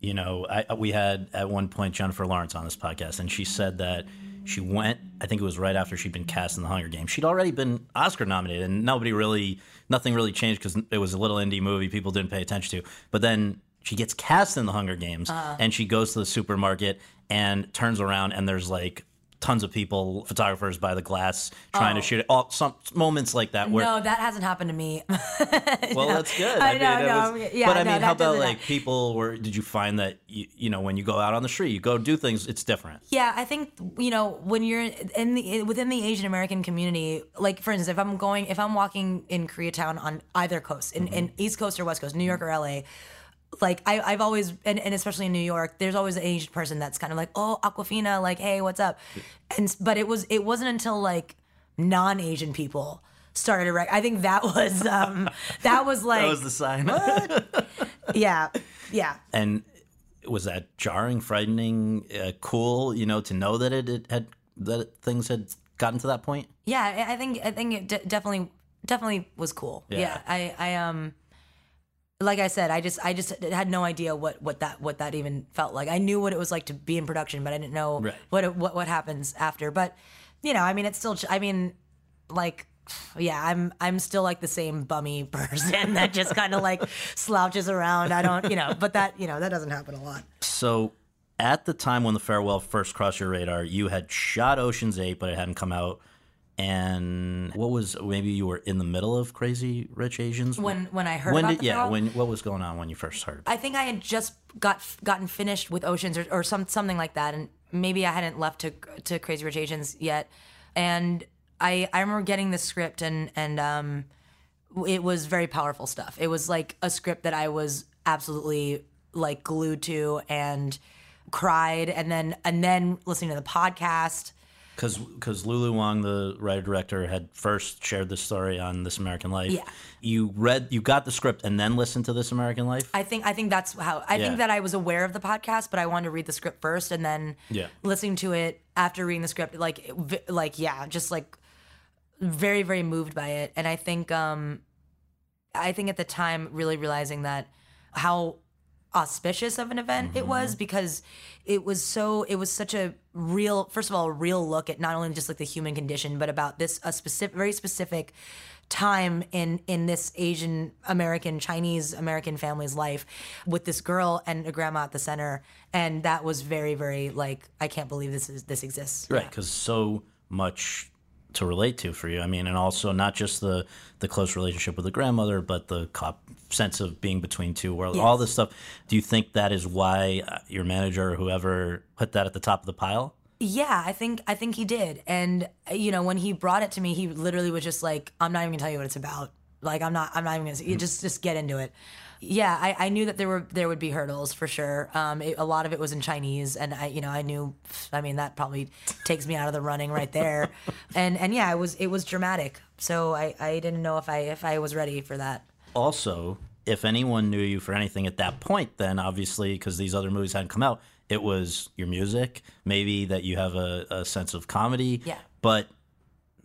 you know, I, we had at one point Jennifer Lawrence on this podcast, and she said that she went. I think it was right after she'd been cast in the Hunger Games. She'd already been Oscar nominated, and nobody really, nothing really changed because it was a little indie movie people didn't pay attention to. But then she gets cast in the Hunger Games, uh. and she goes to the supermarket and turns around, and there's like tons of people, photographers by the glass trying to oh. shoot it. All some moments like that where no that hasn't happened to me well, that's good. I know, it no, was- yeah, but I no, mean, how about like people were? Did you find that you, you know when you go out on the street, you go do things, it's different. Yeah, I think you know when you're in the within the Asian American community. Like for instance, if I'm going, if I'm walking in Koreatown on either coast, in, mm-hmm. in East Coast or West Coast, New York or LA. Like I, I've always, and, and especially in New York, there's always an Asian person that's kind of like, oh, Awkwafina, like, hey, what's up? And but it was, it wasn't until like non-Asian people started to. Rec- I think that was, um, that was like, That was the sign. yeah, yeah. and was that jarring, frightening, uh, cool? You know, to know that it, it had that things had gotten to that point. Yeah, I think I think it de- definitely definitely was cool. Yeah. Yeah. I I um like I said, I just I just had no idea what what that what that even felt like. I knew what it was like to be in production, but I didn't know Right. what it, what what happens after. But you know, I mean, it's still. I mean, like. Yeah, I'm I'm still like the same bummy person that just kind of like slouches around. I don't, you know, but that, you know, that doesn't happen a lot. So, at the time when the farewell first crossed your radar, you had shot Ocean's Eight, but it hadn't come out. And what was maybe you were in the middle of Crazy Rich Asians When when I heard when about did yeah Farewell- when what was going on when you first heard? I think I had just got gotten finished with Oceans or, or some something like that, and maybe I hadn't left to to Crazy Rich Asians yet. And I I remember getting the script and and um, it was very powerful stuff. It was like a script that I was absolutely like glued to and cried, and then and then listening to the podcast. Because because Lulu Wang, the writer director, had first shared this story on This American Life. Yeah. You read, you got the script, and then listened to This American Life. I think I think that's how I Yeah. think that I was aware of the podcast, but I wanted to read the script first and then Yeah. listening to it after reading the script, like like yeah, just like very very moved by it, and I think um, I think at the time really realizing that how auspicious of an event it was mm-hmm. because it was so it was such a real first of all a real look at not only just like the human condition but about this a specific very specific time in in this Asian American Chinese American family's life with this girl and a grandma at the center. And that was very very like I can't believe this is this exists. Right, because so much to relate to for you. I mean, and also not just the the close relationship with the grandmother, but the cop sense of being between two worlds. All this stuff. Do you think that is why uh, your manager or whoever put that at the top of the pile? Yeah, I think I think he did. And uh, you know, when he brought it to me, he literally was just like, "I'm not even gonna tell you what it's about. Like, I'm not. I'm not even gonna. You just just get into it." Yeah, I, I knew that there were there would be hurdles for sure. Um, it, a lot of it was in Chinese, and I you know I knew. I mean, that probably takes me out of the running right there. and and yeah, it was it was dramatic. So I I didn't know if I if I was ready for that. Also, if anyone knew you for anything at that point, then obviously because these other movies hadn't come out, it was your music. Maybe that you have a, a sense of comedy. Yeah. But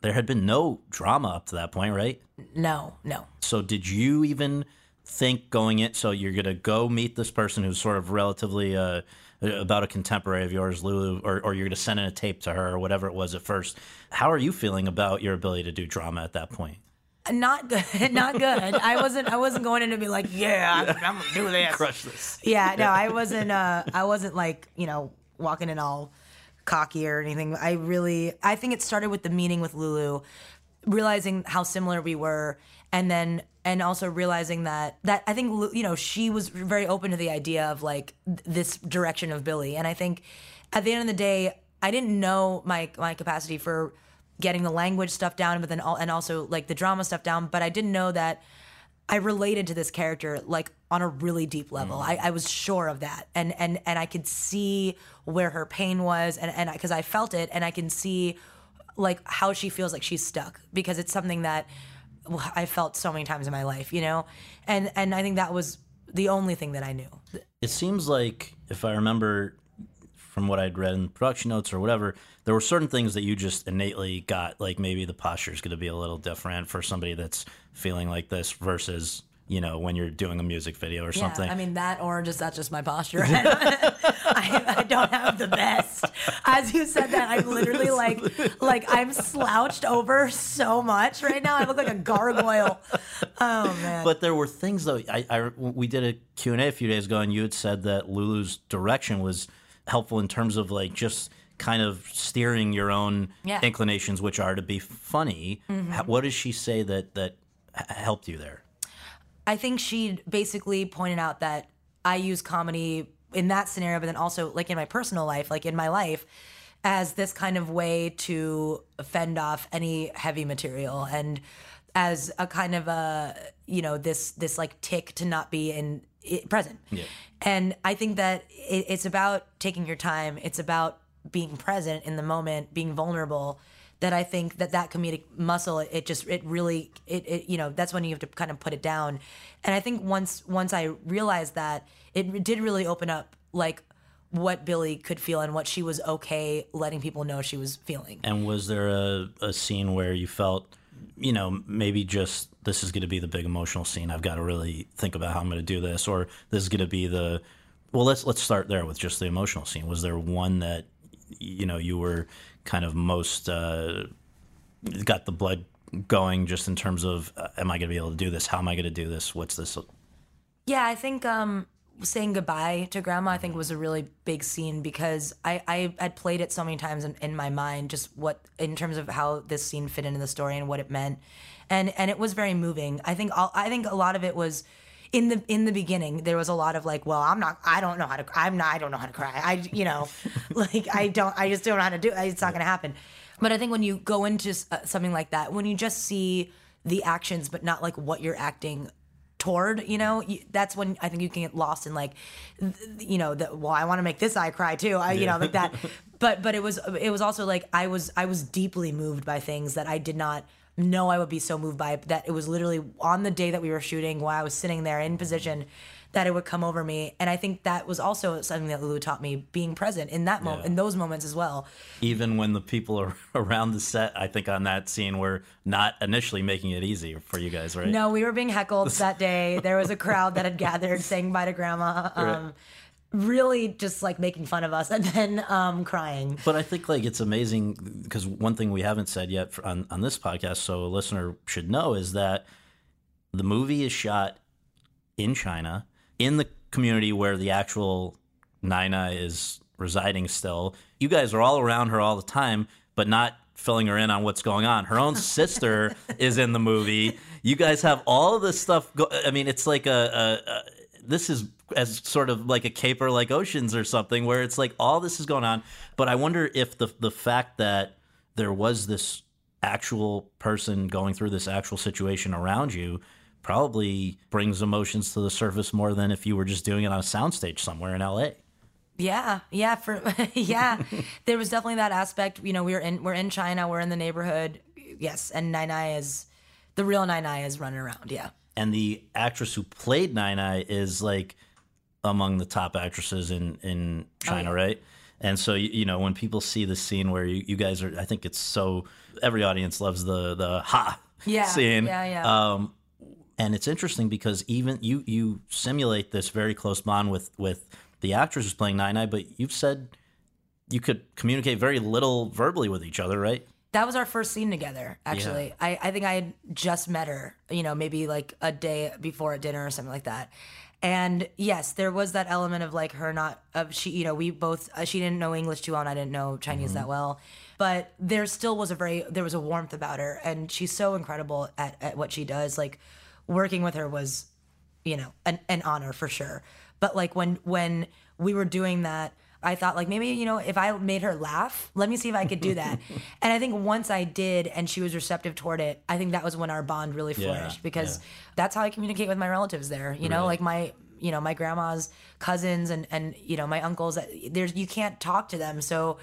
there had been no drama up to that point, right? No, no. So did you even think going in? So you're gonna go meet this person who's sort of relatively uh, about a contemporary of yours, Lulu, or, or you're gonna send in a tape to her or whatever it was at first. How are you feeling about your ability to do drama at that point? Not good. Not good. I wasn't. I wasn't going in to be like, yeah, I'm, I'm gonna do this. Crush this. yeah no i wasn't uh i wasn't like you know walking in all cocky or anything i really i think it started with the meeting with lulu realizing how similar we were and then and also realizing that that i think you know she was very open to the idea of like this direction of billi and i think at the end of the day i didn't know my my capacity for getting the language stuff down but then all, and also like the drama stuff down but i didn't know that I related to this character like on a really deep level. Mm. I, I was sure of that, and and and I could see where her pain was, and and because I, felt it, and I can see like how she feels like she's stuck because it's something that I felt so many times in my life, you know, and and I think that was the only thing that I knew. It seems like, if I remember from what I'd read in production notes or whatever, there were certain things that you just innately got. Like maybe the posture is going to be a little different for somebody that's feeling like this versus you know when you're doing a music video or something. Yeah, I mean that, or just that's just my posture. I, I, don't have the best. As you said that, I'm literally like, like I'm slouched over so much right now. I look like a gargoyle. Oh man! But there were things though. I, I we did a Q and A a few days ago, and you had said that Lulu's direction was helpful in terms of like just kind of steering your own Yeah. inclinations, which are to be funny. Mm-hmm. How- What does she say that that helped you there? I think she basically pointed out that I use comedy in that scenario, but then also like in my personal life, like in my life, as this kind of way to fend off any heavy material and as a kind of a you know this this like tick to not be in i present. And I think that it, it's about taking your time. It's about being present in the moment, being vulnerable that I think that that comedic muscle it just it really it, it you know that's when you have to kind of put it down and I think once once I realized that it did really open up like what Billi could feel and what she was okay letting people know she was feeling And was there a, a scene where you felt, you know, maybe just this is going to be the big emotional scene. I've got to really think about how I'm going to do this, or this is going to be the. Well, let's let's start there with just the emotional scene. Was there one that, you know, you were kind of most uh, got the blood going, just in terms of, uh, am I going to be able to do this? How am I going to do this? What's this? Yeah, I think um, saying goodbye to grandma, I think was a really big scene because I, I had played it so many times in, in my mind, just what in terms of how this scene fit into the story and what it meant, and and it was very moving. I think all, I think a lot of it was. In the in the beginning, there was a lot of like, well, I'm not, I don't know how to, I'm not, I don't know how to cry. I, you know, like I don't, I just don't know how to do. it. It's not going to happen. But I think when you go into uh, something like that, when you just see the actions, but not like what you're acting toward you know you, that's when i think you can get lost in like you know the, well i want to make this eye cry too I, you know like that but but it was it was also like i was i was deeply moved by things that i did not know i would be so moved by that it was literally on the day that we were shooting while i was sitting there in position that it would come over me and i think that was also something that lulu taught me being present in that moment Yeah. in those moments as well Even when the people are around the set, I think on that scene were not initially making it easy for you guys, right? No, we were being heckled that day. There was a crowd that had gathered saying bye to grandma. Um, Really just like making fun of us and then um, crying. But I think like it's amazing because one thing we haven't said yet for, on on this podcast, so a listener should know, is that the movie is shot in China in the community where the actual Nina is residing. Still, you guys are all around her all the time, but not filling her in on what's going on. Her own sister is in the movie. You guys have all this stuff. Go- I mean, it's like a, a, a this is as sort of like a caper like oceans or something where it's like all this is going on but i wonder if the the fact that there was this actual person going through this actual situation around you probably brings emotions to the surface more than if you were just doing it on a soundstage somewhere in la Yeah, yeah, for yeah. there was definitely that aspect. You know, we were in we're in China, we're in the neighborhood. Yes, and Nai Nai is the real Nai Nai is running around. Yeah. and the actress who played Nine Nai is like among the top actresses in in China, Oh, yeah. right? And so you, you know when people see the scene where you, you guys are, I think it's so every audience loves the the ha Yeah, scene. yeah, yeah. Um, and it's interesting because even you you simulate this very close bond with with the actress who's playing Nai but you've said you could communicate very little verbally with each other, right? That was our first scene together, actually. I, I think I had just met her, you know, maybe like a day before at dinner or something like that. And yes, there was that element of like her not, of she, you know, we both, uh, she didn't know English too well and I didn't know Chinese that well. But there still was a very, there was a warmth about her. And she's so incredible at, at what she does. Like working with her was, you know, an, an honor for sure. But like when, when we were doing that, I thought like maybe you know if I made her laugh, let me see if I could do that. and I think once I did, and she was receptive toward it, I think that was when our bond really Yeah, flourished because yeah. that's how I communicate with my relatives there. You know, Right. like my you know my grandma's cousins and and you know my uncles. Uh, there's you can't talk to them, so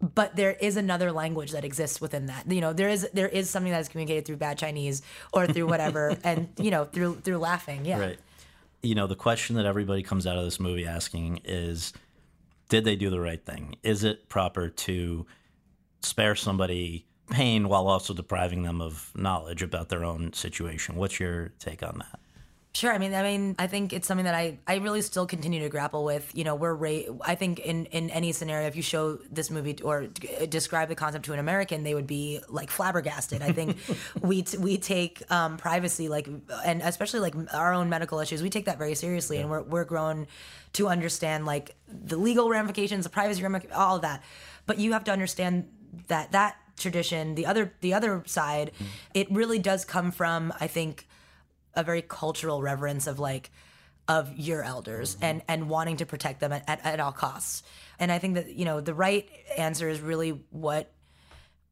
but there is another language that exists within that. You know, there is there is something that is communicated through bad Chinese or through whatever, and you know, through through laughing. Yeah. Right. You know, the question that everybody comes out of this movie asking is did they do the right thing? Is it proper to spare somebody pain while also depriving them of knowledge about their own situation? What's your take on that? Sure. I mean, I mean, I think it's something that I, I really still continue to grapple with. You know, we're ra- I think in in any scenario, if you show this movie or d- describe the concept to an American, they would be like flabbergasted. I think we t- we take um, privacy like, and especially like our own medical issues, we take that very seriously, and we're we're grown to understand like the legal ramifications, the privacy ramifications, all of that. But you have to understand that that tradition, the other the other side, it really does come from I think a very cultural reverence of like of your elders and and wanting to protect them at, at, at all costs. And i think that you know the right answer is really what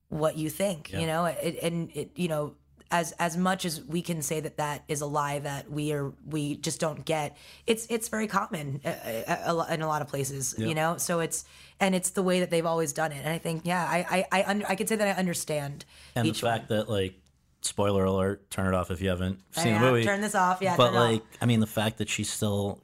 what you think you know? It, and it you know as as much as we can say that that is a lie that we are we just don't get it's it's very common uh, uh, in a lot of places you know? So it's and it's the way that they've always done it. And i think yeah i i i, under, I could say that i understand And the fact that like spoiler alert, turn it off if you haven't seen Yeah, the movie. turn this off, yeah, But it off. like I mean the fact that she's still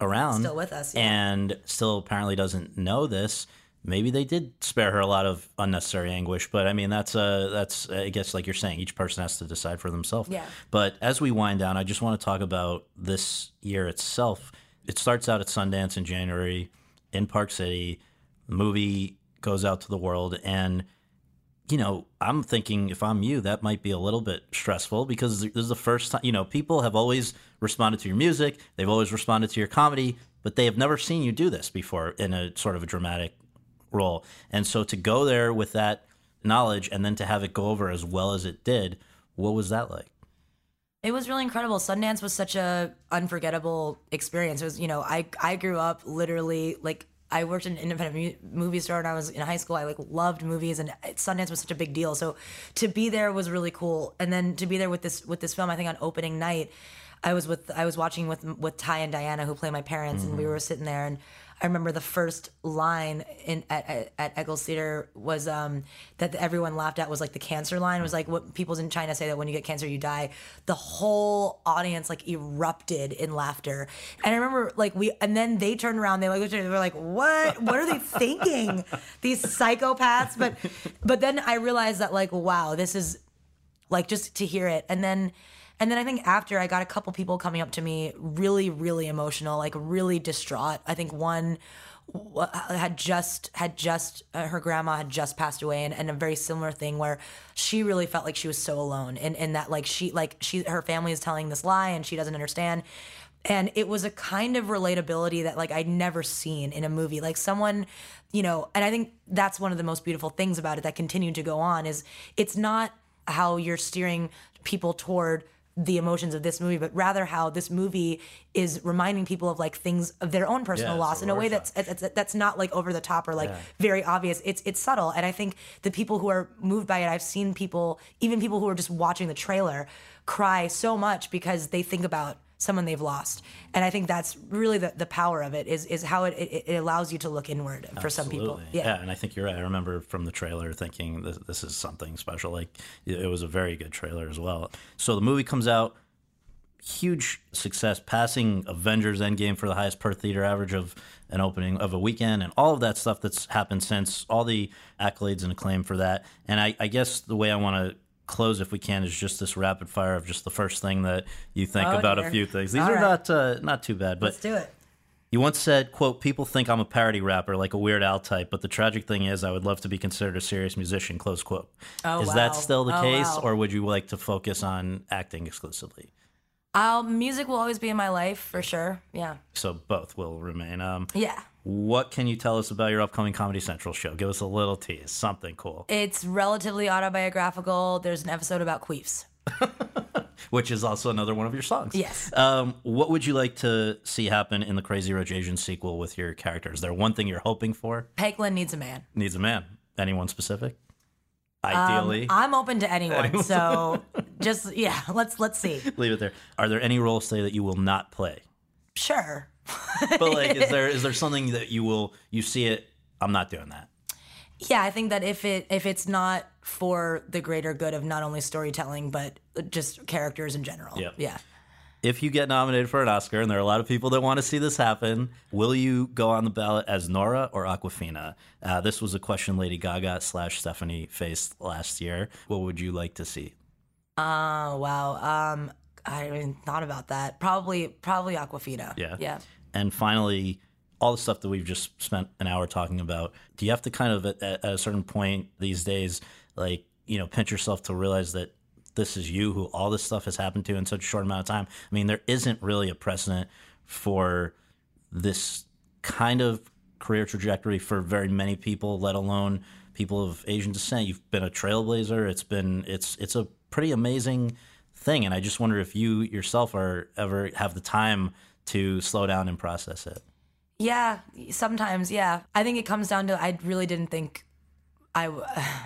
around Still with us, yeah. and still apparently doesn't know this maybe they did spare her a lot of unnecessary anguish but i mean that's uh that's i guess like you're saying each person has to decide for themselves Yeah. but as we wind down i just want to talk about this year itself it starts out at sundance in january in park city the movie goes out to the world and you know, I'm thinking if I'm you, that might be a little bit stressful because this is the first time, you know, people have always responded to your music, they've always responded to your comedy, but they have never seen you do this before in a sort of a dramatic role. And so to go there with that knowledge and then to have it go over as well as it did, what was that like? It was really incredible. Sundance was such a unforgettable experience. It was, you know, I I grew up literally like I worked in an independent mu- movie store when I was in high school. I like loved movies, and Sundance was such a big deal. So to be there was really cool. And then to be there with this with this film, I think on opening night, I was with I was watching with with Ty and Diana who play my parents, and we mm-hmm. were sitting there and. I remember the first line in at, at, at Eccles Theater was um, that everyone laughed at was like the cancer line. It was like what people in China say that when you get cancer you die. The whole audience like erupted in laughter, and I remember like we and then they turned around. They like looked at me, they were like, "What? What are they thinking? These psychopaths!" But but then I realized that like, wow, this is like just to hear it and then and then i think after i got a couple people coming up to me really really emotional like really distraught i think one had just had just uh, her grandma had just passed away and, and a very similar thing where she really felt like she was so alone and, and that like she like she her family is telling this lie and she doesn't understand and it was a kind of relatability that like I'd never seen in a movie. Like someone, you know, and I think that's one of the most beautiful things about it that continued to go on is it's not how you're steering people toward the emotions of this movie, but rather how this movie is reminding people of like things of their own personal Yeah, loss a in a way that's that's, that's not like over the top or like very obvious. It's it's subtle, and I think the people who are moved by it, I've seen people, even people who are just watching the trailer, cry so much because they think about someone they've lost, and I think that's really the, the power of it is is how it, it, it allows you to look inward for some people. Absolutely. Yeah. and I think you're right. I remember from the trailer thinking this, this is something special. Like it it was a very good trailer as well. So the movie comes out, huge success, passing Avengers Endgame for the highest per theater average of an opening of a weekend, and all of that stuff that's happened since. All the accolades and acclaim for that. And I, I guess the way I want to close, if we can, is just this rapid fire of just the first thing that you think Oh, about dear. a few things. These All are right. not uh, not too bad, but Let's do it. you once said, quote, people think I'm a parody rapper, like a Weird Al type, but the tragic thing is I would love to be considered a serious musician, close quote. Oh, is wow. that still the Oh, case, wow. or would you like to focus on acting exclusively? Uh, music will always be in my life for sure. Yeah. So both will remain. Um, Yeah. What can you tell us about your upcoming Comedy Central show? Give us a little tease, something cool, It's relatively autobiographical. There's an episode about queefs. which is also another one of your songs. Yes. Um, what would you like to see happen in the Crazy Rich Asian sequel with your character? Is there one thing you're hoping for? Peik Lin needs a man. Needs a man. Anyone specific? Um, Ideally. I'm open to anyone. So just yeah, let's let's see. leave it there. Are there any roles today that you will not play? Sure. But like, is there is there something that you will you see it? I'm not doing that. Yeah, I think that if it if it's not for the greater good of not only storytelling but just characters in general. Yep. Yeah. If you get nominated for an Oscar, and there are a lot of people that want to see this happen, will you go on the ballot as Nora or Awkwafina? Uh, this was a question Lady Gaga slash Stefani faced last year. What would you like to see? Oh wow. Um, I haven't even thought about that. Probably probably Awkwafina. Yeah. Yeah. And finally, all the stuff that we've just spent an hour talking about, do you have to kind of at, at a certain point these days, like, you know, pinch yourself to realize that this is you who all this stuff has happened to in such a short amount of time? I mean, there isn't really a precedent for this kind of career trajectory for very many people, let alone people of Asian descent. You've been a trailblazer. It's been it's it's a pretty amazing thing, and I just wonder if you yourself are ever have the time to slow down and process it. Yeah, sometimes, yeah. I think it comes down to I really didn't think I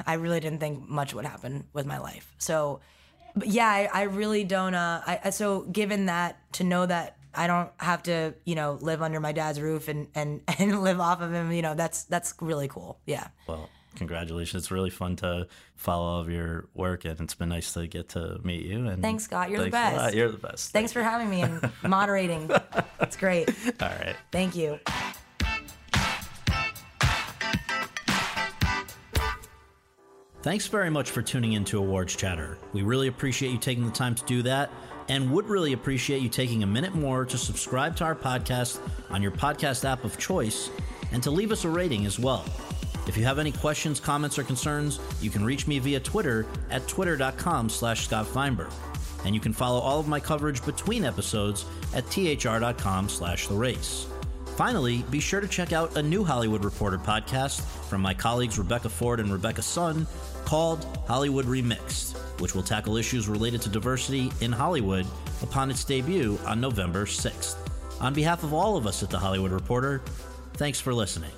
I really didn't think much would happen with my life. So but yeah, I, I really don't uh I I- so given that to know that I don't have to, you know, live under my dad's roof and and and live off of him, you know, that's that's really cool. Yeah. Well, congratulations. It's really fun to follow all of your work, and it's been nice to get to meet you. And Thanks, Scott. You're the thanks lot. best. You're the best. Thanks for having me and moderating. It's great. All right. Thank you. Thanks very much for tuning in to Awards Chatter. We really appreciate you taking the time to do that and would really appreciate you taking a minute more to subscribe to our podcast on your podcast app of choice and to leave us a rating as well. If you have any questions, comments, or concerns, you can reach me via Twitter at twitter.com slash Scott Feinberg. And you can follow all of my coverage between episodes at thr.com slash the race. Finally, be sure to check out a new Hollywood Reporter podcast from my colleagues Rebecca Ford and Rebecca Sun called Hollywood Remixed, which will tackle issues related to diversity in Hollywood upon its debut on November 6th. On behalf of all of us at The Hollywood Reporter, thanks for listening.